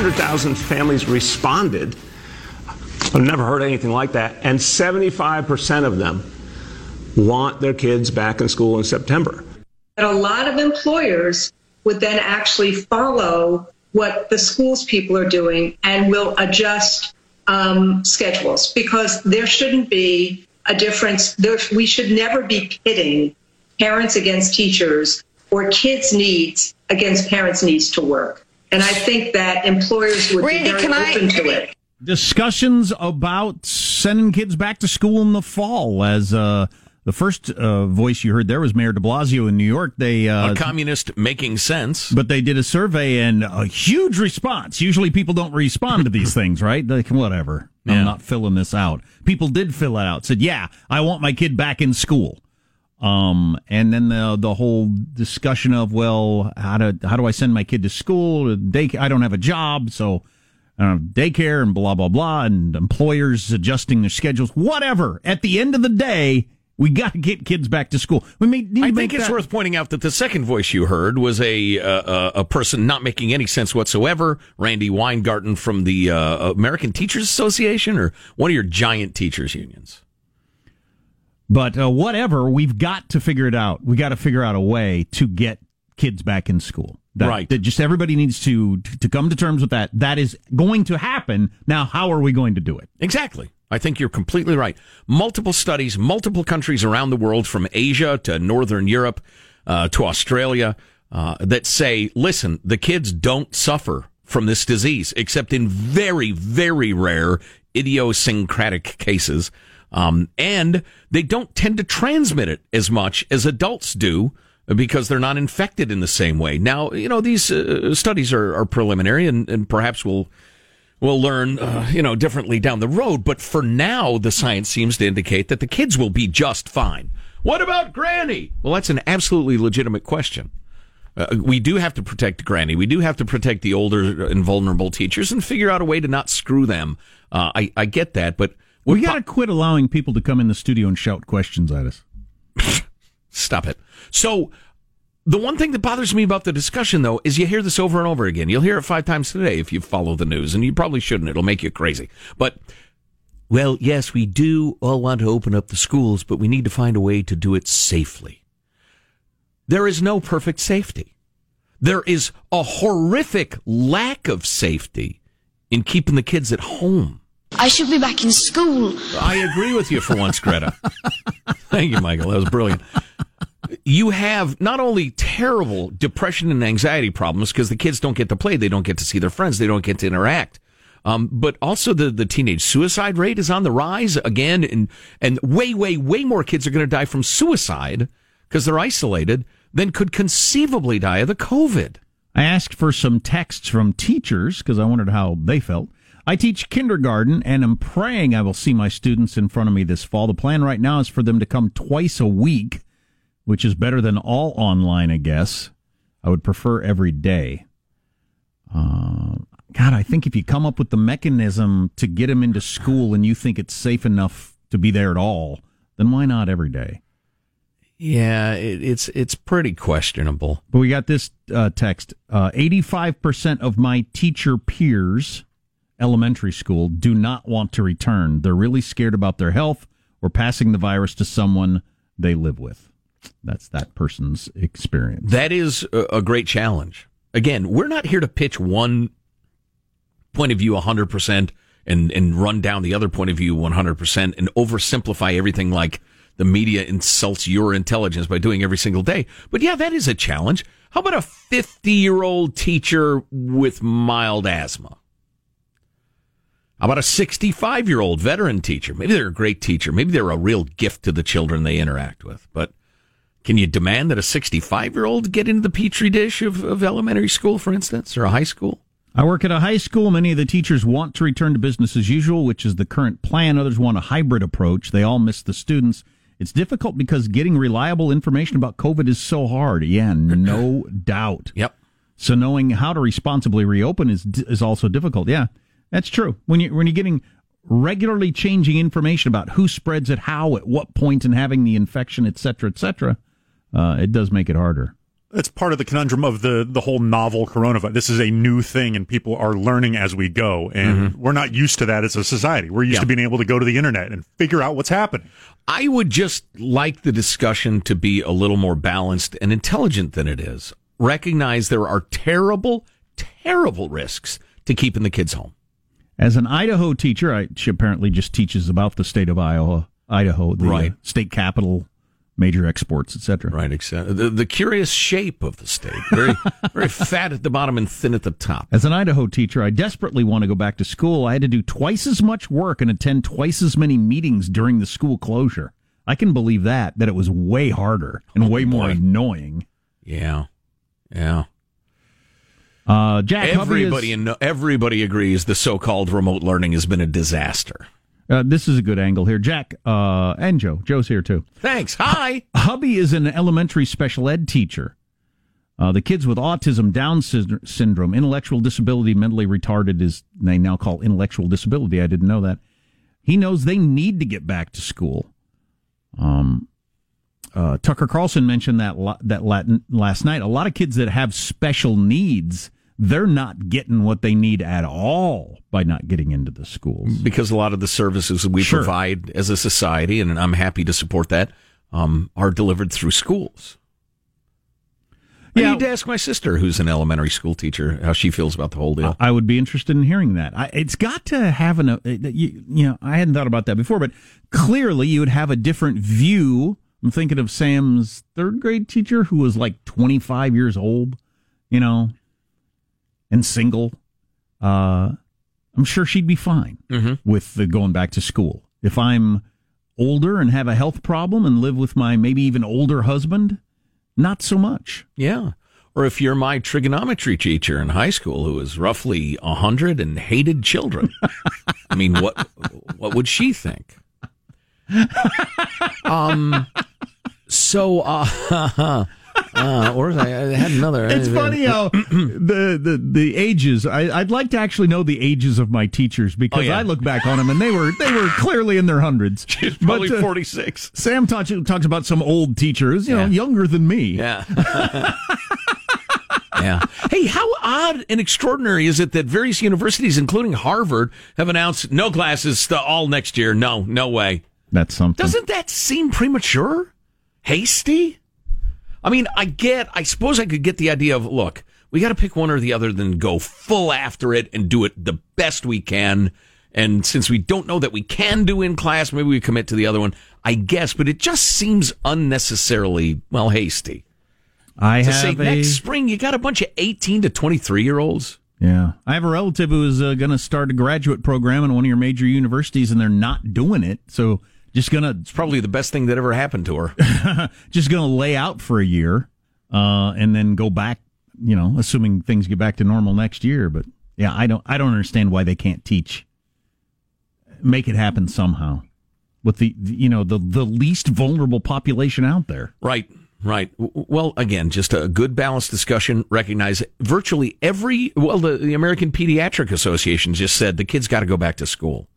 400,000 families responded. I've never heard anything like that. And 75% of them want their kids back in school in September. But a lot of employers would then actually follow what the schools people are doing and will adjust um, schedules because there shouldn't be a difference. There, we should never be pitting parents against teachers or kids' needs against parents' needs to work. And I think that employers would Randy, be very can open I- to it. discussions about sending kids back to school in the fall. As uh, the first uh, voice you heard there was Mayor De Blasio in New York. They uh, a communist making sense. but they did a survey and a huge response. Usually people don't respond to these things, right? Like, whatever. Yeah. I'm not filling this out. People did fill it out. Said, yeah, I want my kid back in school. Um, and then the the whole discussion of well, how do how do I send my kid to school? Day, I don't have a job, so uh, daycare and blah blah blah, and employers adjusting their schedules. Whatever. At the end of the day, we got to get kids back to school. We may, need I make think it's that- worth pointing out that the second voice you heard was a uh, uh, a person not making any sense whatsoever. Randi Weingarten from the uh, American Teachers Association, or one of your giant teachers unions. But uh, whatever, we've got to figure it out. We got to figure out a way to get kids back in school. That, Right. That just everybody needs to to come to terms with that. That is going to happen. Now, how are we going to do it? Exactly. I think you're completely right. Multiple studies, multiple countries around the world, from Asia to Northern Europe uh, to Australia, uh, that say, listen, the kids don't suffer from this disease, except in very, very rare idiosyncratic cases. Um, and they don't tend to transmit it as much as adults do because they're not infected in the same way. Now, you know, these uh, studies are, are preliminary and, and perhaps will we'll learn, uh, you know, differently down the road. But for now, the science seems to indicate that the kids will be just fine. What about Granny? Well, that's an absolutely legitimate question. Uh, we do have to protect Granny. We do have to protect the older and vulnerable teachers and figure out a way to not screw them. Uh, I, I get that, but We got to quit allowing people to come in the studio and shout questions at us. Stop it. So, the one thing that bothers me about the discussion, though, is you hear this over and over again. You'll hear it five times today if you follow the news, and you probably shouldn't. It'll make you crazy. But, well, yes, we do all want to open up the schools, but we need to find a way to do it safely. There is no perfect safety. There is a horrific lack of safety in keeping the kids at home. I should be back in school. I agree with you for once, Greta. Thank you, Michael. That was brilliant. You have not only terrible depression and anxiety problems because the kids don't get to play, they don't get to see their friends, they don't get to interact. Um, but also the, the teenage suicide rate is on the rise again, and and way, way, way more kids are going to die from suicide because they're isolated than could conceivably die of the COVID. I asked for some texts from teachers because I wondered how they felt. I teach kindergarten and am praying I will see my students in front of me this fall. The plan right now is for them to come twice a week, which is better than all online, I guess. I would prefer every day. Uh, God, I think if you come up with the mechanism to get them into school and you think it's safe enough to be there at all, then why not every day? Yeah, it, it's it's pretty questionable. But we got this uh, text: uh, eighty-five percent of my teacher peers, elementary school, do not want to return. They're really scared about their health or passing the virus to someone they live with. That's that person's experience. That is a, great challenge. Again, we're not here to pitch one point of view 100% and, and run down the other point of view 100% and oversimplify everything like the media insults your intelligence by doing every single day. But yeah, that is a challenge. How about a 50 year old teacher with mild asthma? How about a 65 year old veteran teacher? Maybe they're a great teacher. Maybe they're a real gift to the children they interact with. But can you demand that a 65 year old get into the petri dish of, of elementary school, for instance, or a high school? I work at a high school. Many of the teachers want to return to business as usual, which is the current plan. Others want a hybrid approach. They all miss the students. It's difficult because getting reliable information about COVID is so hard. Yeah, no doubt. Yep. So knowing how to responsibly reopen is is also difficult. Yeah, that's true. When you when you're getting regularly changing information about who spreads it, how, at what point, and having the infection, et cetera, et cetera, uh, it does make it harder. that's part of the conundrum of the the whole novel coronavirus. This is a new thing, and people are learning as we go, and we're not used to that as a society. We're used Yeah. to being able to go to the internet and figure out what's happening. I would just like the discussion to be a little more balanced and intelligent than it is. Recognize there are terrible, terrible risks to keeping the kids home. As an Idaho teacher, I, she apparently just teaches about the state of Iowa, Idaho, the uh, state capital, major exports, etc. Right, exactly. The, the curious shape of the state. Very, very fat at the bottom and thin at the top. As an Idaho teacher, I desperately want to go back to school. I had to do twice as much work and attend twice as many meetings during the school closure. I can believe that, that it was way harder and way more boy. annoying. Yeah, yeah. Uh, Jack, Everybody, is- in, everybody agrees the so-called remote learning has been a disaster. uh, this is a good angle here. Jack uh, and Joe. Joe's here too. Thanks. Hi. Hubby is an elementary special ed teacher. Uh, the kids with autism, Down syndrome, intellectual disability, mentally retarded is they now call intellectual disability. I didn't know that. He knows they need to get back to school. Um, uh, Tucker Carlson mentioned that lo- that Latin, last night. A lot of kids that have special needs, they're not getting what they need at all by not getting into the schools. because a lot of the services we Sure. provide as a society, and I'm happy to support that, um, are delivered through schools. I Yeah. need to ask my sister, who's an elementary school teacher, how she feels about the whole deal. I would be interested in hearing that. I, it's got to have an, uh, you, you know, I hadn't thought about that before, but clearly you would have a different view. I'm thinking of Sam's third grade teacher who was like 25 years old, you know, and single. Uh, I'm sure she'd be fine with the going back to school. If I'm older and have a health problem and live with my maybe even older husband, not so much. yeah. Or if you're my trigonometry teacher in high school who is roughly 100 and hated children, I mean, what what would she think? Um, so, uh, uh, or I, I had another. It's funny how the, the the ages. I, I'd like to actually know the ages of my teachers because Oh, yeah. I look back on them and they were they were clearly in their hundreds. She's probably But, uh, 46. Sam talks talks about some old teachers, you know, younger than me. Yeah. yeah. Hey, how odd and extraordinary is it that various universities, including Harvard, have announced no classes st- all next year? No, no way. That's something. Doesn't that seem premature? Hasty? I mean, I get, I suppose I could get the idea of, look, we got to pick one or the other, then go full after it and do it the best we can. And since we don't know that we can do in class, maybe we commit to the other one. I guess, but it just seems unnecessarily, well, hasty. I To say have a next spring, you got a bunch of 18 to 23 year olds. yeah. I have a relative who is uh, going to start a graduate program in one of your major universities, and they're not doing it. So just gonna It's probably the best thing that ever happened to her. just gonna lay out for a year, uh, and then go back. You know, assuming things get back to normal next year. But yeah, I don't I don't understand why they can't teach. Make it happen somehow with the, the you know the the least vulnerable population out there. Right, right. Well, again, just a good balanced discussion. Recognize virtually every, well, the, the American Pediatric Association just said the kids got to go back to school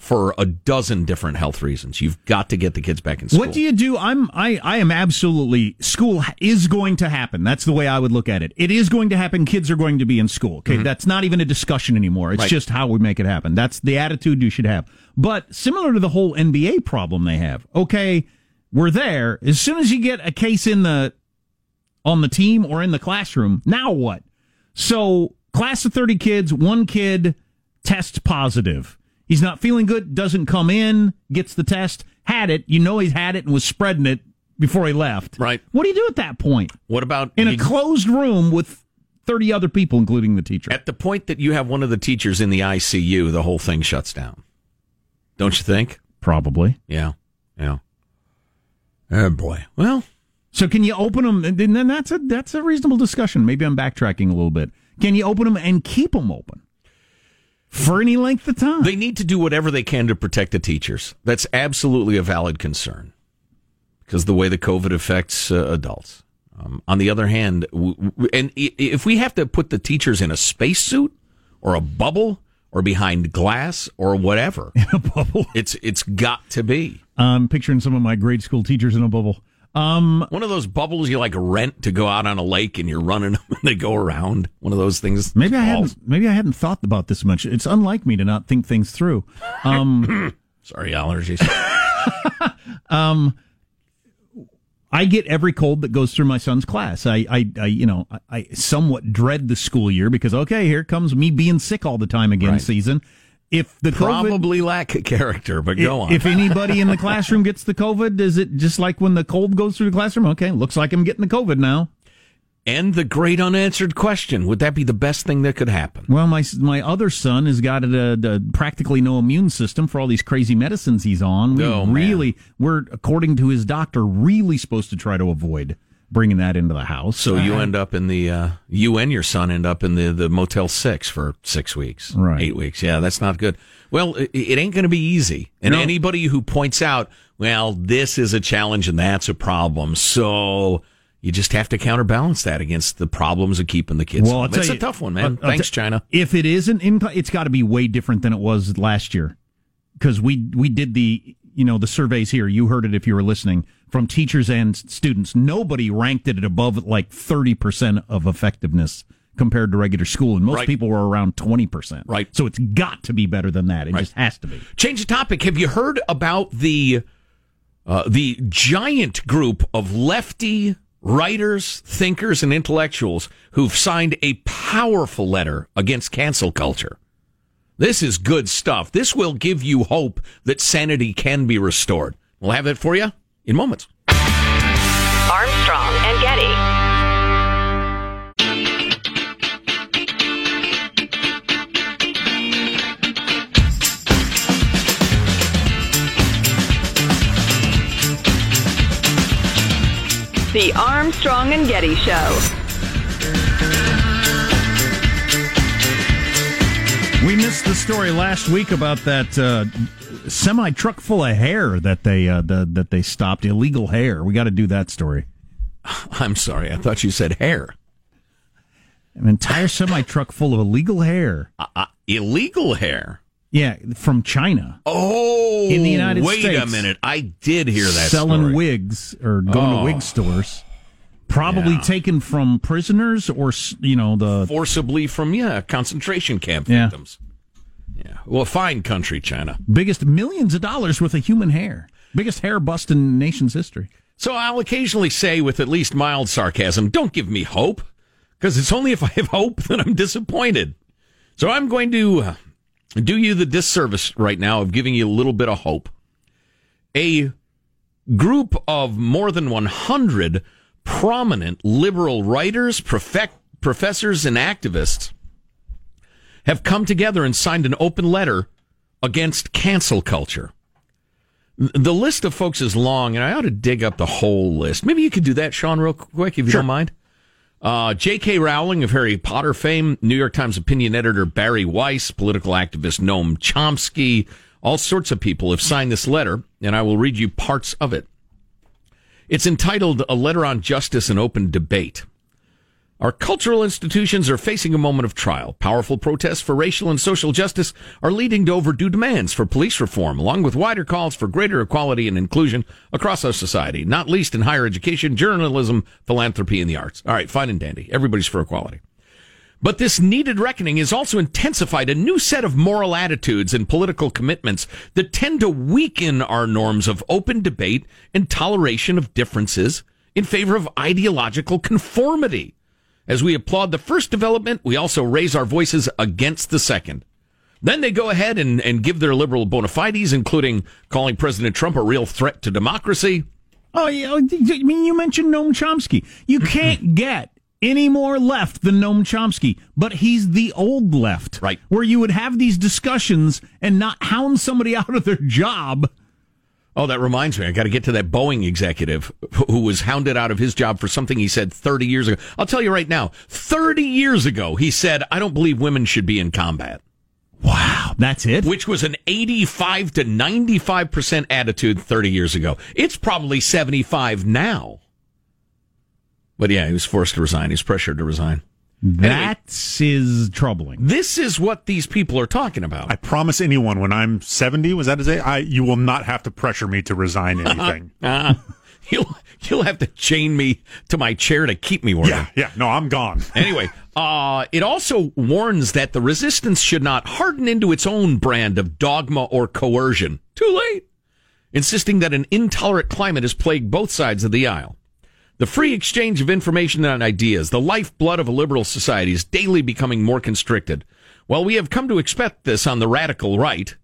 for a dozen different health reasons. You've got to get the kids back in school. What do you do? I'm I I am absolutely school is going to happen. That's the way I would look at it. It is going to happen. Kids are going to be in school. Okay, that's not even a discussion anymore. It's Mm-hmm. Right. just how we make it happen. That's the attitude you should have. But similar to the whole NBA problem they have. Okay, we're there. As soon as you get a case in the on the team or in the classroom, now what? So, class of 30 kids, one kid tests positive. He's not feeling good, doesn't come in, gets the test, had it. You know he's had it and was spreading it before he left. Right. What do you do at that point? What about In a closed room with 30 other people, including the teacher. at the point that you have one of the teachers in the ICU, the whole thing shuts down? Don't you think? Probably. Yeah, yeah. Oh boy. Well, So can you open them? And then that's a that's a reasonable discussion. Maybe I'm backtracking a little bit. Can you open them and keep them open for any length of time? They need to do whatever they can to protect the teachers. That's absolutely a valid concern because the way the COVID affects uh, adults. Um, on the other hand, w- w- and i- if we have to put the teachers in a spacesuit or a bubble or behind glass or whatever, a bubble. it's it's got to be. I'm picturing some of my grade school teachers in a bubble. Um, One of those bubbles you like rent to go out on a lake and you're running them and they go around. One of those things. maybe I hadn't. Maybe I hadn't thought about this much. It's unlike me to not think things through. Um, Sorry, allergies. Um, I get every cold that goes through my son's class. I, I, I you know, I, I somewhat dread the school year because okay, here comes me being sick all the time again. Right. Season. If the COVID, Probably lack a character, but go on. If anybody in the classroom gets the COVID, is it just like when the cold goes through the classroom? Okay, looks like I'm getting the COVID now. and the great unanswered question: Would that be the best thing that could happen? Well, my my other son has got a, a, a practically no immune system for all these crazy medicines he's on. We Oh, man. really, we're according to his doctor, really supposed to try to avoid bringing that into the house. So you end up in the uh, you and your son end up in the the Motel Six for six weeks, Right. Eight weeks. Yeah, that's not good. Well, it, it ain't going to be easy. And No. anybody who points out, well, this is a challenge and that's a problem, so you just have to counterbalance that against the problems of keeping the kids. Well, I'll home. tell it's a tough one, man. I'll- I'll Thanks, tell- China. If it isn't in, it's got to be way different than it was last year, because we we did the you know the surveys here. You heard it if you were listening from teachers and students. Nobody ranked it at above like thirty percent of effectiveness compared to regular school, and most Right. people were around twenty percent. Right. So it's got to be better than that. It just has to be. Change the topic. Have you heard about the uh, the giant group of lefty writers, thinkers, and intellectuals who've signed a powerful letter against cancel culture? This is good stuff. This will give you hope that sanity can be restored. We'll have that for you in moments. Armstrong and Getty. The Armstrong and Getty Show. We missed the story last week about that uh, semi truck full of hair that they uh, the, that they stopped illegal hair. We got to do that story. I'm sorry. I thought you said hair. An entire semi truck full of illegal hair. Uh, illegal hair. Yeah, from China. Oh, In the United wait a minute. I did hear that selling story. wigs or going Oh. to wig stores. Probably Yeah. taken from prisoners or you know the forcibly from yeah concentration camp victims. Yeah, well, fine country, China. biggest millions of dollars worth of human hair. Biggest hair bust in nation's history. So I'll occasionally say, with at least mild sarcasm, "Don't give me hope," because it's only if I have hope that I'm disappointed. So I'm going to uh, do you the disservice right now of giving you a little bit of hope. A group of more than 100 prominent liberal writers, profec- professors, and activists have come together and signed an open letter against cancel culture. The list of folks is long, and I ought to dig up the whole list. Maybe you could do that, Sean, real quick, if you don't mind. Uh, J.K. Rowling of Harry Potter fame, New York Times opinion editor Bari Weiss, political activist Noam Chomsky, all sorts of people have signed this letter, and I will read you parts of it. It's entitled A Letter on Justice and Open Debate. Our cultural institutions are facing a moment of trial. Powerful protests for racial and social justice are leading to overdue demands for police reform, along with wider calls for greater equality and inclusion across our society, not least in higher education, journalism, philanthropy, and the arts. All right, fine and dandy. Everybody's for equality. But this needed reckoning has also intensified a new set of moral attitudes and political commitments that tend to weaken our norms of open debate and toleration of differences in favor of ideological conformity. As we applaud the first development, we also raise our voices against the second. Then they go ahead and, and give their liberal bona fides, including calling President Trump a real threat to democracy. Oh, yeah. Oh, I mean, you mentioned Noam Chomsky. You can't get any more left than Noam Chomsky, but he's the old left. Right. Where you would have these discussions and not hound somebody out of their job. Oh, that reminds me. I got to get to that Boeing executive who was hounded out of his job for something he said 30 years ago. I'll tell you right now, 30 years ago, he said, I don't believe women should be in combat, Wow. That's it? which was an 85 to 95% attitude 30 years ago. It's probably 75 now. But yeah, he was forced to resign. He was pressured to resign. That is troubling. This is what these people are talking about. I promise anyone when I'm 70, was that his age? I, you will not have to pressure me to resign anything. Uh, You'll you'll have to chain me to my chair to keep me working. Yeah, yeah. No, I'm gone. Anyway, uh, it also warns that the resistance should not harden into its own brand of dogma or coercion. Too late. Insisting that an intolerant climate has plagued both sides of the aisle. The free exchange of information and ideas, the lifeblood of a liberal society, is daily becoming more constricted. Well, we have come to expect this on the radical right.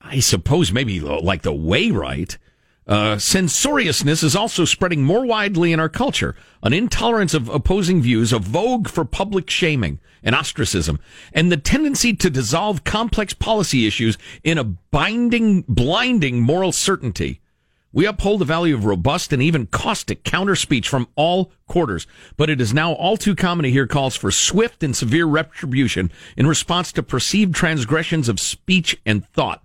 I suppose maybe like the way right. Uh, censoriousness is also spreading more widely in our culture. An intolerance of opposing views, a vogue for public shaming and ostracism, and the tendency to dissolve complex policy issues in a binding, blinding moral certainty. We uphold the value of robust and even caustic counter speech from all quarters, but it is now all too common to hear calls for swift and severe retribution in response to perceived transgressions of speech and thought.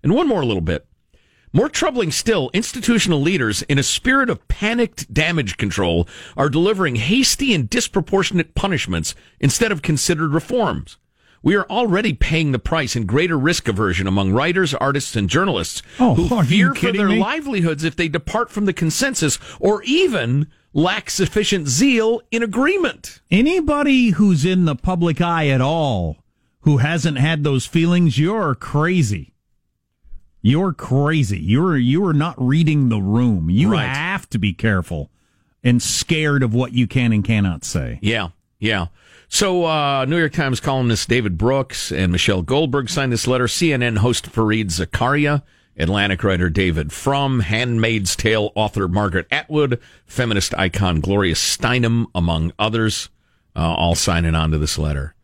And one more little bit. More troubling still, institutional leaders, in a spirit of panicked damage control, are delivering hasty and disproportionate punishments instead of considered reforms. We are already paying the price in greater risk aversion among writers, artists, and journalists Oh, who fear for their me? livelihoods if they depart from the consensus or even lack sufficient zeal in agreement. Anybody who's in the public eye at all who hasn't had those feelings, you're crazy. You're crazy. You're you are not reading the room. You Right. have to be careful and scared of what you can and cannot say. Yeah, yeah. So, uh, New York Times columnist David Brooks and Michelle Goldberg signed this letter. CNN host Fareed Zakaria, Atlantic writer David Frum, Handmaid's Tale author Margaret Atwood, feminist icon Gloria Steinem, among others, uh, all signing on to this letter.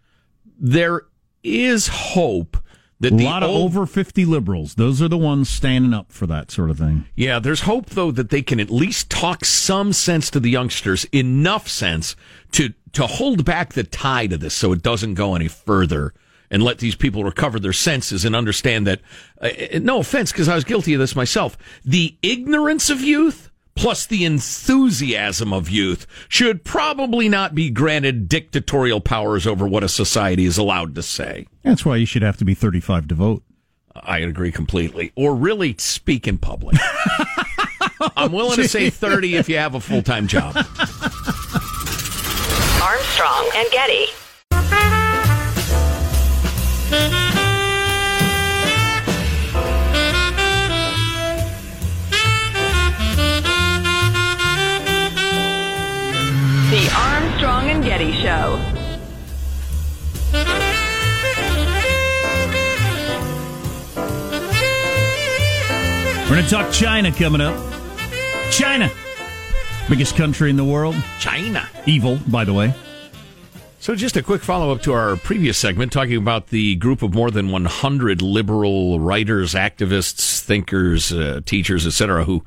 There is hope that A lot of over 50 liberals. Those are the ones standing up for that sort of thing. Yeah, there's hope though that they can at least talk some sense to the youngsters, enough sense to to hold back the tide of this so it doesn't go any further and let these people recover their senses and understand that uh, uh, no offense because I was guilty of this myself. The ignorance of youth plus the enthusiasm of youth should probably not be granted dictatorial powers over what a society is allowed to say. That's why you should have to be 35 to vote. I agree completely. Or really speak in public. I'm willing to say 30 if you have a full time job. Armstrong and Getty. Getty Show. We're going to talk China coming up. China, biggest country in the world. China. Evil, by the way. So, just a quick follow up to our previous segment talking about the group of more than 100 liberal writers, activists, thinkers, uh, teachers, etc., who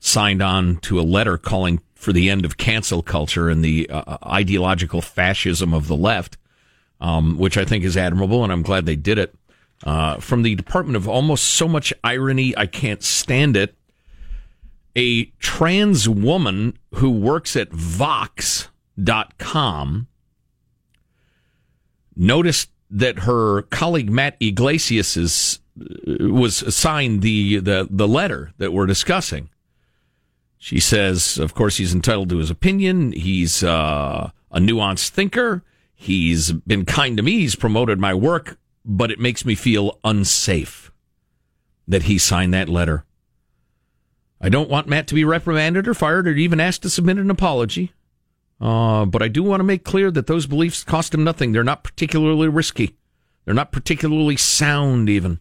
signed on to a letter calling for the end of cancel culture and the uh, ideological fascism of the left, um, which I think is admirable, and I'm glad they did it. Uh, from the Department of Almost So Much Irony, I Can't Stand It, a trans woman who works at Vox.com noticed that her colleague Matt Yglesias uh, was assigned the, the, the letter that we're discussing. She says, of course, he's entitled to his opinion. He's uh, a nuanced thinker. He's been kind to me. He's promoted my work, but it makes me feel unsafe that he signed that letter. I don't want Matt to be reprimanded or fired or even asked to submit an apology. Uh, but I do want to make clear that those beliefs cost him nothing. They're not particularly risky. They're not particularly sound, even.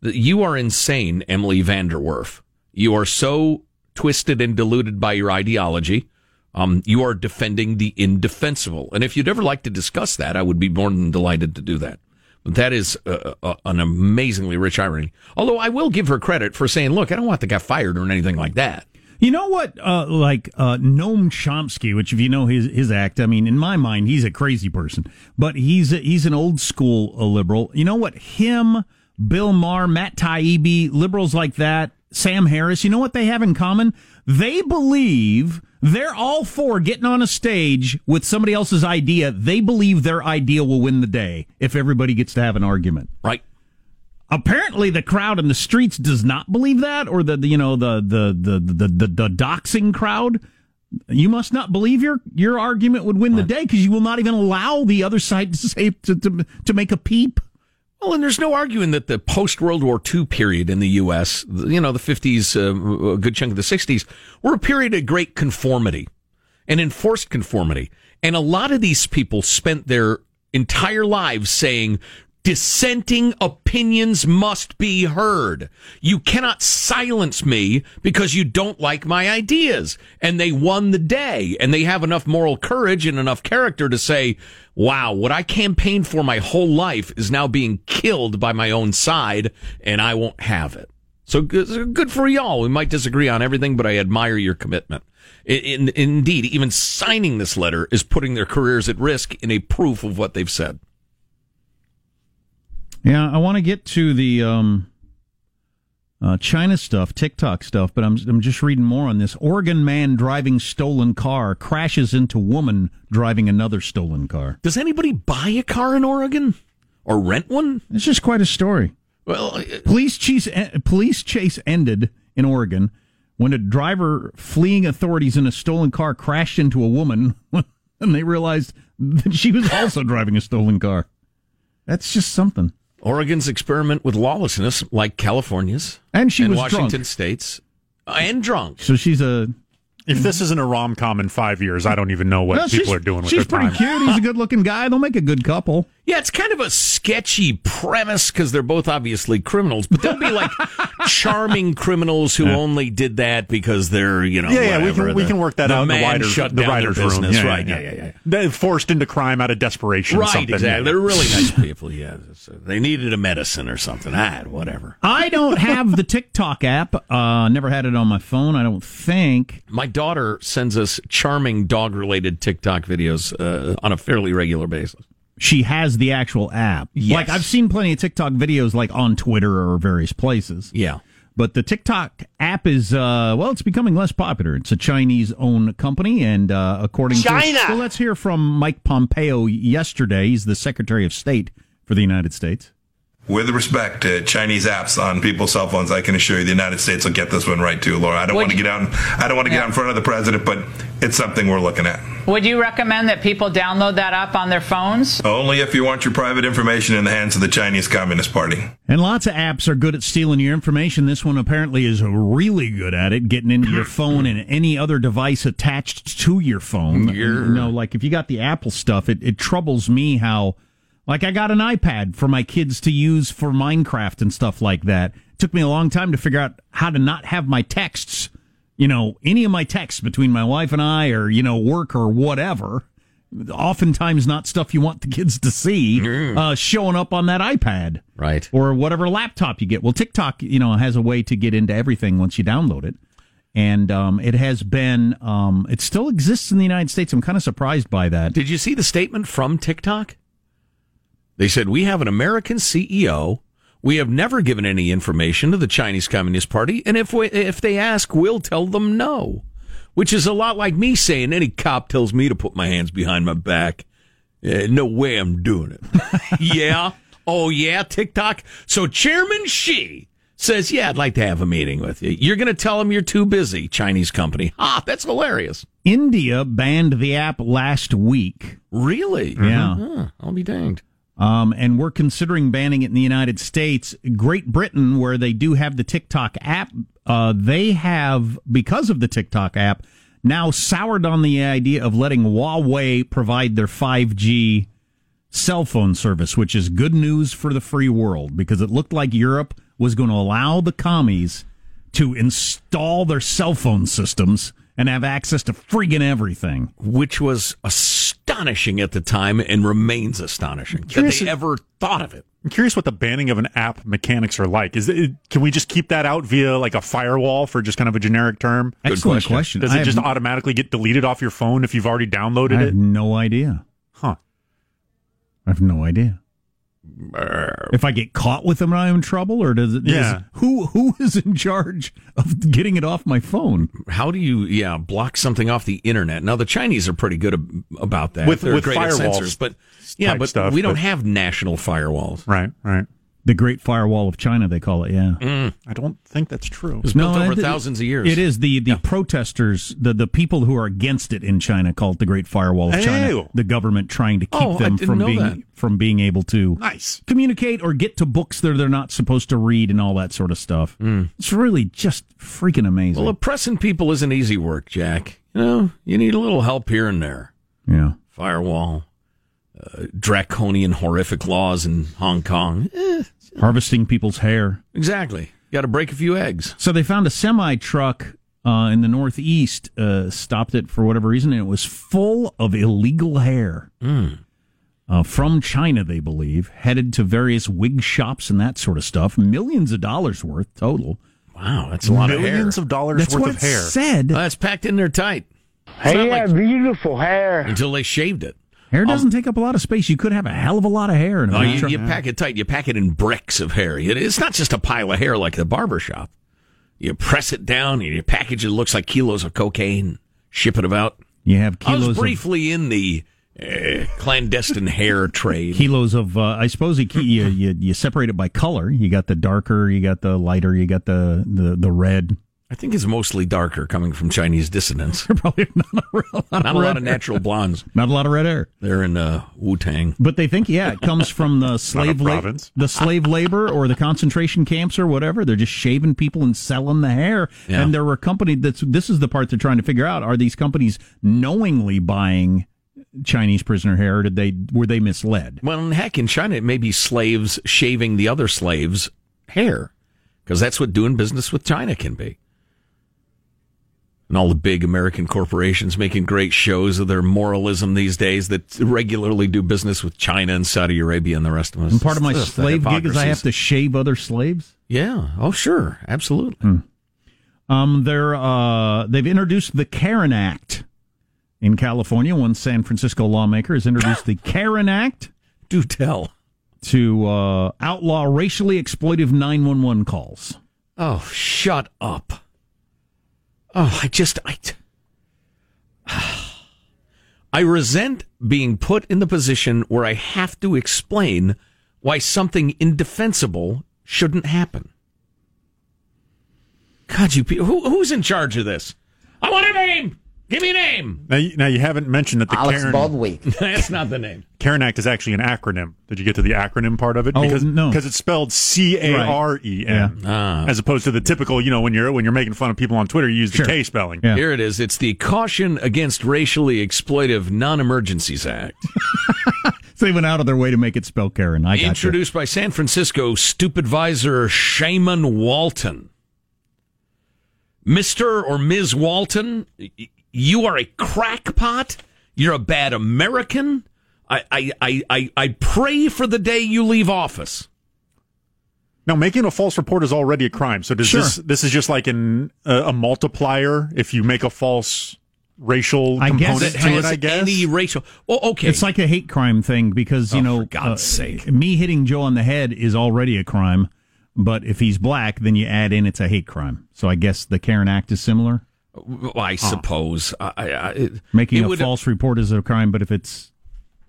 You are insane, Emily VanDerWerff. You are so twisted and diluted by your ideology. Um, you are defending the indefensible. And if you'd ever like to discuss that, I would be more than delighted to do that. But that is uh, uh, an amazingly rich irony. Although I will give her credit for saying, look, I don't want the guy fired or anything like that. You know what? Uh, like uh, Noam Chomsky, which if you know his his act, I mean, in my mind, he's a crazy person, but he's a, he's an old school uh, liberal. You know what? Him, Bill Maher, Matt Taibbi, liberals like that, Sam Harris. You know what they have in common? They believe they're all for getting on a stage with somebody else's idea. They believe their idea will win the day if everybody gets to have an argument. Right. apparently the crowd in the streets does not believe that, or the, the you know the the the the the, the doxing crowd. You must not believe your your argument would win the day because you will not even allow the other side to say to to, to make a peep. Well, and there's no arguing that the post World War II period in the U.S., you know, the 50s, uh, a good chunk of the 60s, were a period of great conformity and enforced conformity. And a lot of these people spent their entire lives saying, dissenting opinions must be heard. You cannot silence me because you don't like my ideas. And they won the day and they have enough moral courage and enough character to say, wow, what I campaigned for my whole life is now being killed by my own side and I won't have it. So good, for y'all. We might disagree on everything, but I admire your commitment. In, in, indeed, even signing this letter is putting their careers at risk in a proof of what they've said. Yeah, I want to get to the um, uh, China stuff, TikTok stuff, but I'm I'm just reading more on this. Oregon man driving stolen car crashes into woman driving another stolen car. Does anybody buy a car in Oregon or rent one? It's just quite a story. Well, uh, Police chase police chase ended in Oregon when a driver fleeing authorities in a stolen car crashed into a woman, and they realized that she was also driving a stolen car. That's just something. Oregon's experiment with lawlessness, like California's And she was Washington drunk. State's, uh, and drunk. So she's a If this isn't a rom com in five years, I don't even know what Well, people are doing with She's their pretty time. cute. He's a good looking guy. They'll make a good couple. Yeah, it's kind of a sketchy premise because they're both obviously criminals, but they'll be like charming criminals who only did that because they're, you know, Yeah, yeah, we whatever. can we can work that the out in the man writers, shut the down writers their room. business, Yeah, right? Yeah, Yeah, yeah, yeah. They're forced into crime out of desperation. Right, something. exactly. They're really nice people. Yeah, So they needed a medicine or something. Ah, whatever. I don't have the TikTok app. Uh, never had it on my phone. I don't think. My daughter sends us charming dog-related TikTok videos uh, on a fairly regular basis. She has the actual app. Yes. Like I've seen plenty of TikTok videos, like on Twitter or various places. Yeah. But the TikTok app is, uh, well, it's becoming less popular. It's a Chinese owned company. And uh, according China! to. Well, let's hear from Mike Pompeo yesterday. He's the Secretary of State for the United States. With respect to Chinese apps on people's cell phones, I can assure you the United States will get this one right too, Laura. I don't Would want to you- get out. I don't want to get Yeah. out in front of the president, but it's something we're looking at. Would you recommend that people download that app on their phones? Only if you want your private information in the hands of the Chinese Communist Party. And lots of apps are good at stealing your information. This one apparently is really good at it, getting into your phone and any other device attached to your phone. You know, like if you got the Apple stuff, it, it troubles me how, like, I got an iPad for my kids to use for Minecraft and stuff like that. It took me a long time to figure out how to not have my texts, you know, any of my texts between my wife and I or, you know, work or whatever. Oftentimes, not stuff you want the kids to see, uh, showing up on that iPad Right. or whatever laptop you get. Well, TikTok, you know, has a way to get into everything once you download it, and um, it has been, um, it still exists in the United States. I'm kind of surprised by that. Did you see the statement from TikTok? They said, We have an American CEO. We have never given any information to the Chinese Communist Party. And if, we, if they ask, we'll tell them no. Which is a lot like me saying any cop tells me to put my hands behind my back. eh, no way I'm doing it. yeah. Oh, yeah, TikTok. So Chairman Xi says, Yeah, I'd like to have a meeting with you. You're going to tell him you're too busy, Chinese company. Ah, that's hilarious. India banned the app last week. Really? Yeah. Huh, I'll be danged. Um, and we're considering banning it in the United States. Great Britain, where they do have the TikTok app, uh, they have, because of the TikTok app, now soured on the idea of letting Huawei provide their 5G cell phone service, which is good news for the free world because it looked like Europe was going to allow the commies to install their cell phone systems and have access to friggin' everything. which was astonishing at the time and remains astonishing that they ever thought of it. I'm curious what the banning of an app mechanics are like. Is it, can we just keep that out via like a firewall for just kind of a generic term? Excellent question. Does I it have- just automatically get deleted off your phone if you've already downloaded I it? no idea. Huh. I have no idea. If I get caught with them, I'm in trouble, or does it? does- Yeah. who who is in charge of getting it off my phone? How do you, yeah, block something off the internet? Now the Chinese are pretty good ab- about that With- They're with firewalls censors, but yeah, but stuff, we don't but- have national firewalls. Right, right. The Great Firewall of China, they call it. Yeah. Mm. I don't think that's true. It was built over it- thousands of years. It is the the protesters, the the people who are against it in China, call it the Great Firewall of China. Ew. The government trying to keep Oh, them from being that. from being able to Nice. communicate or get to books that they're not supposed to read and all that sort of stuff. Mm. It's really just freaking amazing. Well, oppressing people isn't easy work, Jack. You know, you need a little help here and there. yeah. Firewall, uh, draconian, horrific laws in Hong Kong. Eh, Harvesting people's hair. exactly. Got to break a few eggs. So they found a semi truck uh, in the Northeast, uh, stopped it for whatever reason, and it was full of illegal hair. Uh, from China, they believe, headed to various wig shops and that sort of stuff. Millions of dollars worth total. Wow, that's a lot Millions of of dollars That's worth what of hair. said. hair. That's packed in there tight. It's Hey, yeah, like- beautiful hair. until they shaved it. Hair doesn't take up a lot of space. You could have a hell of a lot of hair. In a Oh, you, you pack it tight. You pack it in bricks of hair. It's not just a pile of hair like the barber shop. You press it down and you package it. looks like kilos of cocaine. Ship it about. You have I was kilos of briefly in the uh, clandestine hair trade. kilos of. Uh, I suppose you, you you you separate it by color. You got the darker, you got the lighter, you got the the the red. I think it's mostly darker coming from Chinese dissidents. Probably not a, lot Not a of lot of natural blondes. Not a lot of red hair. They're in uh, Wu Tang. But they think, yeah, it comes from the slave la- province. the slave labor or the concentration camps or whatever. They're just shaving people and selling the hair, Yeah. and they're a company that's. This is the part they're trying to figure out: Are these companies knowingly buying Chinese prisoner hair? Did they were they misled? Well, heck, in China, it may be slaves shaving the other slaves' hair because that's what doing business with China can be. And all the big American corporations making great shows of their moralism these days that regularly do business with China and Saudi Arabia and the rest of us. And part of my slave gig is I have to shave other slaves. Yeah. Oh, sure. Absolutely. Um, they're uh, they've introduced the Karen Act in California. One San Francisco lawmaker has introduced the Karen Act Do tell. to uh, outlaw racially exploitive 911 calls. Oh, shut up. Oh, I just I I resent being put in the position where I have to explain why something indefensible shouldn't happen. God, you who, who's in charge of this? I want a name. Give me a name. Now, you, now you haven't mentioned that the Karen, Baldwin. That's not the name. Karen Act is actually an acronym. Did you get to the acronym part of it? Oh, because, no. Because it's spelled C A R E N, Ah. as opposed to the typical. You know, when you're when you're making fun of people on Twitter, you use the Sure. K spelling. Yeah. Here it is. It's the Caution Against Racially Exploitive Non-Emergencies Act. So they went out of their way to make it spell Karen. I got you. Introduced by San Francisco stupid advisor Shamann Walton. Mr. or Ms. Walton, y- you are a crackpot. You're a bad American. I, I, I, I, I pray for the day you leave office. Now, making a false report is already a crime. So does Sure. this this is just like an a, a multiplier if you make a false racial I guess component it to it? I guess. any racial. Well, okay. It's like a hate crime thing because, you Oh, know, for God's uh, sake. me hitting Joe on the head is already a crime. But if he's black, then you add in it's a hate crime. So I guess the Karen Act is similar. I suppose. I, I, Making a false report is a crime, but if it's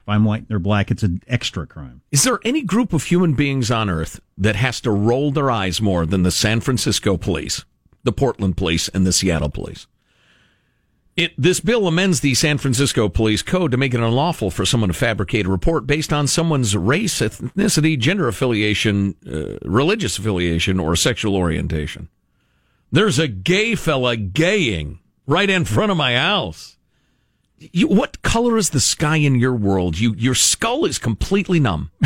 if I'm white and they're black, it's an extra crime. Is there any group of human beings on earth that has to roll their eyes more than the San Francisco police, the Portland police, and the Seattle police? It, this bill amends the San Francisco Police Code to make it unlawful for someone to fabricate a report based on someone's race, ethnicity, gender affiliation, uh, religious affiliation, or sexual orientation. There's a gay fella gaying right in front of my house. You, what color is the sky in your world? You, your skull is completely numb.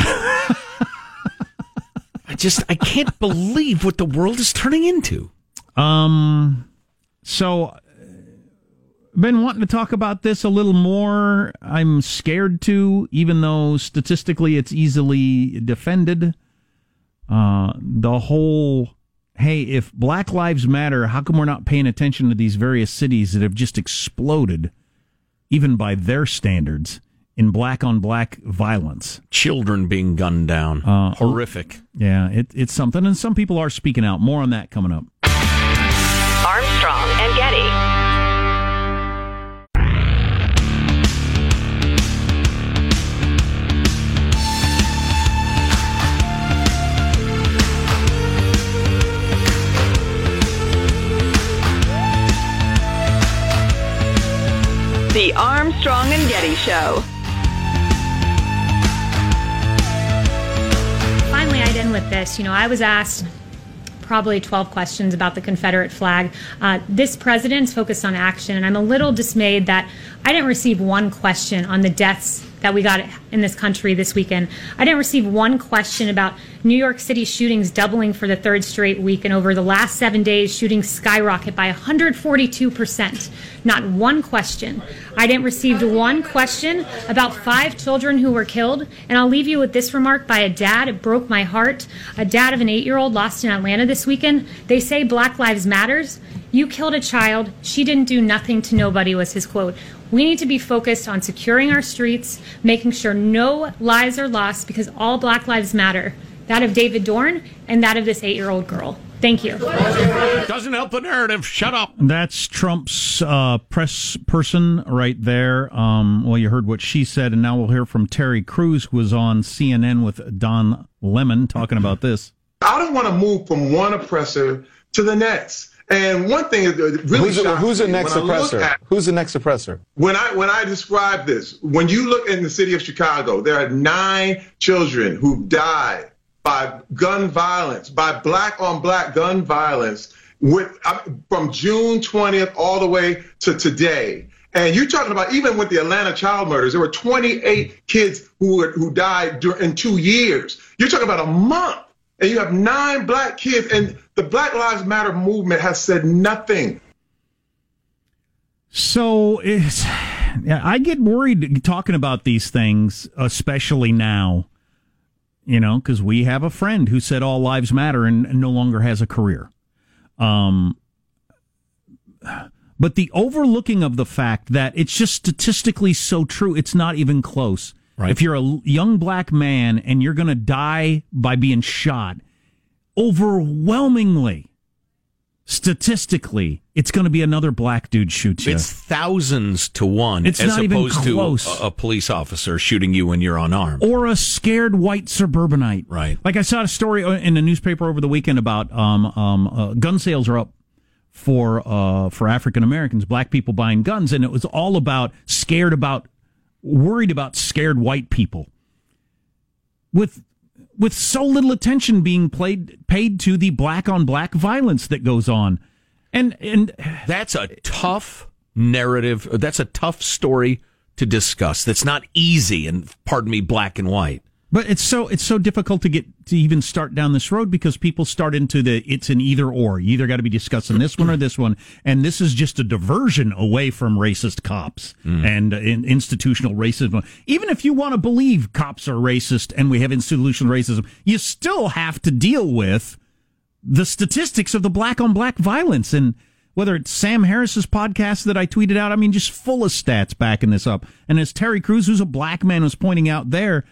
I just, I can't believe what the world is turning into. Um, so uh, been wanting to talk about this a little more. I'm scared to, even though statistically it's easily defended. Uh, the whole, hey, if Black Lives Matter, how come we're not paying attention to these various cities that have just exploded, even by their standards, in black on black violence? Children being gunned down. Uh, Horrific. Yeah, it, it's something, and some people are speaking out. More on that coming up. Armstrong and Getty. Armstrong and Getty Show. Finally, I'd end with this. You know, I was asked probably 12 questions about the Confederate flag. Uh, this president's focused on action, and I'm a little dismayed that I didn't receive one question on the deaths that we got in this country this weekend. I didn't receive one question about New York City shootings doubling for the third straight week, and over the last seven days, shootings skyrocket by 142%. Not one question. I didn't receive one question about five children who were killed. And I'll leave you with this remark by a dad. It broke my heart. A dad of an eight year old lost in Atlanta this weekend. They say Black Lives Matters. You killed a child. She didn't do nothing to nobody, was his quote. We need to be focused on securing our streets, making sure no lives are lost because all Black Lives Matter that of David Dorn and that of this eight year old girl. Thank you. Doesn't help the narrative. Shut up. That's Trump's uh, press person right there. Um, well, you heard what she said, and now we'll hear from Terry Crews, who was on CNN with Don Lemon talking about this. I don't want to move from one oppressor to the next. And one thing that really who's, who's the next oppressor? At, who's the next oppressor? When I when I describe this, when you look in the city of Chicago, there are nine children who died by gun violence, by black on black gun violence, with from June 20th all the way to today. And you're talking about even with the Atlanta child murders, there were 28 kids who were, who died in two years. You're talking about a month and you have nine black kids, and the Black Lives Matter movement has said nothing. So it's, yeah, I get worried talking about these things, especially now. You know, because we have a friend who said all lives matter and, and no longer has a career. Um, but the overlooking of the fact that it's just statistically so true, it's not even close Right. If you're a young black man and you're going to die by being shot, overwhelmingly, statistically, it's going to be another black dude shoots you. It's thousands to one. It's as not opposed even close. to a, a, police officer shooting you when you're unarmed, or a scared white suburbanite. Right. Like I saw a story in a newspaper over the weekend about um, um, uh, gun sales are up for uh, for African Americans, black people buying guns, and it was all about scared about worried about scared white people with with so little attention being played paid to the black on black violence that goes on. And and that's a tough narrative. That's a tough story to discuss. That's not easy and pardon me black and white but it's so it's so difficult to get to even start down this road because people start into the it's an either or. You either got to be discussing this one or this one, and this is just a diversion away from racist cops mm. and uh, in, institutional racism. Even if you want to believe cops are racist and we have institutional racism, you still have to deal with the statistics of the black on black violence and whether it's Sam Harris's podcast that I tweeted out, I mean, just full of stats backing this up. And as Terry Crews, who's a black man, was pointing out there,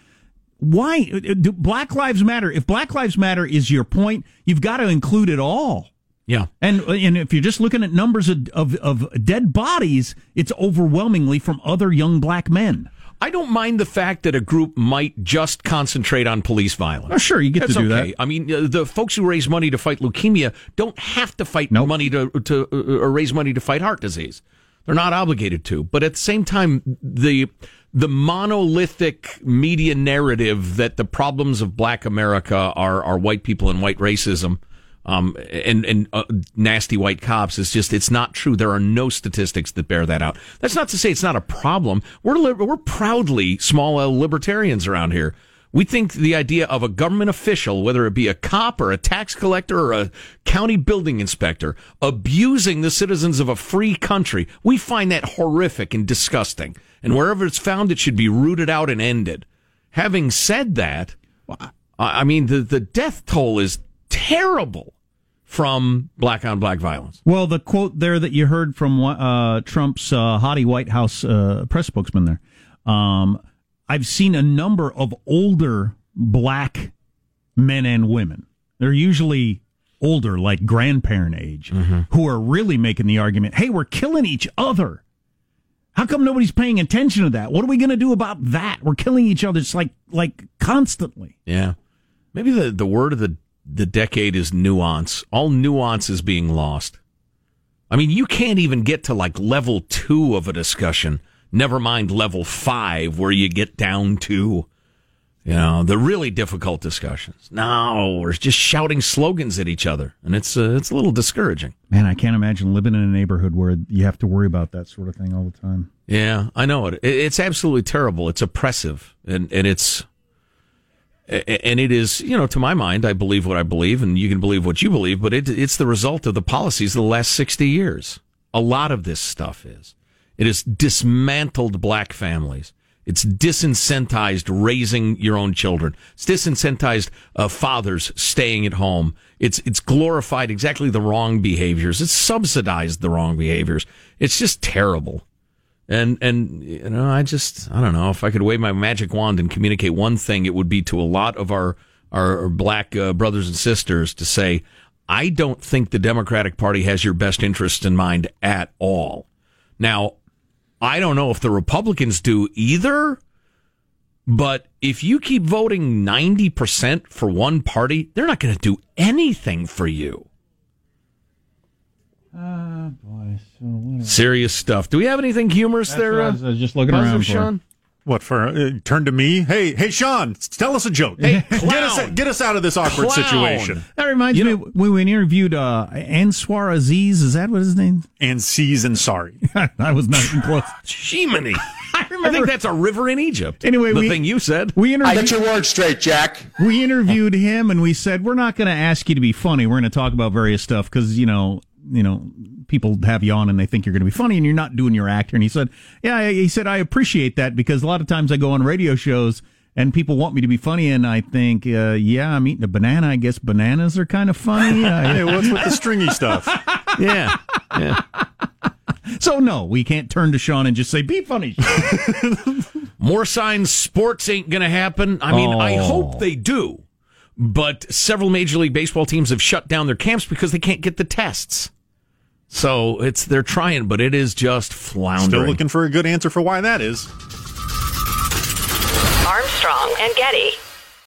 why do Black Lives Matter? If Black Lives Matter is your point, you've got to include it all. Yeah, and and if you're just looking at numbers of, of, of dead bodies, it's overwhelmingly from other young black men. I don't mind the fact that a group might just concentrate on police violence. Oh, sure, you get That's to do okay. that. I mean, uh, the folks who raise money to fight leukemia don't have to fight nope. money to to uh, or raise money to fight heart disease. They're not obligated to. But at the same time, the the monolithic media narrative that the problems of Black America are are white people and white racism. Um, and and uh, nasty white cops is just it's not true. There are no statistics that bear that out. That's not to say it's not a problem. We're we're proudly small L libertarians around here. We think the idea of a government official, whether it be a cop or a tax collector or a county building inspector, abusing the citizens of a free country, we find that horrific and disgusting. And wherever it's found, it should be rooted out and ended. Having said that, I mean, the, the death toll is terrible from black on black violence. Well, the quote there that you heard from uh, Trump's uh, White House uh, press spokesman there. Um, I've seen a number of older black men and women. They're usually older, like grandparent age, mm-hmm. who are really making the argument hey, we're killing each other. How come nobody's paying attention to that? What are we going to do about that? We're killing each other. It's like like constantly. Yeah, maybe the the word of the the decade is nuance. All nuance is being lost. I mean, you can't even get to like level two of a discussion Never mind level five, where you get down to, you know, the really difficult discussions. No, we're just shouting slogans at each other, and it's uh, it's a little discouraging. Man, I can't imagine living in a neighborhood where you have to worry about that sort of thing all the time. Yeah, I know it. It's absolutely terrible. It's oppressive, and and it's and it is, you know, to my mind, I believe what I believe, and you can believe what you believe, but it, it's the result of the policies of the last 60 years. A lot of this stuff is. It has dismantled black families. It's disincentivized raising your own children. It's disincentivized uh, fathers staying at home. It's it's glorified exactly the wrong behaviors. It's subsidized the wrong behaviors. It's just terrible. And and you know, I just I don't know if I could wave my magic wand and communicate one thing, it would be to a lot of our our black uh, brothers and sisters to say, I don't think the Democratic Party has your best interests in mind at all. Now, I don't know if the Republicans do either, but if you keep voting 90% for one party, they're not going to do anything for you. Oh, boy. So what Serious stuff. Do we have anything humorous That's there? I uh, was, uh, just looking around. Sean? What for? Uh, turn to me. Hey, hey, Sean, tell us a joke. Hey, get us get us out of this awkward Clown. situation. That reminds me know, when we interviewed uh, Answar Aziz. Is that what his name? Aziz Ansari. I was not even close. Shimony. I remember. I think that's a river in Egypt. Anyway, the we- thing you said. We interviewed. Get your words straight, Jack. we interviewed him and we said we're not going to ask you to be funny. We're going to talk about various stuff because you know, you know, people have you on and they think you're going to be funny and you're not doing your actor. And he said, yeah, he said I appreciate that because a lot of times I go on radio shows and people want me to be funny and I think, uh, yeah, I'm eating a banana. I guess bananas are kind of funny. Hey, Uh, what's with the stringy stuff? Yeah. Yeah. so no, we can't turn to Sean and just say be funny. More signs sports ain't going to happen. I mean, I Oh. hope they do. But several Major League Baseball teams have shut down their camps because they can't get the tests. So it's they're trying, but it is just floundering. Still looking for a good answer for why that is. Armstrong and Getty.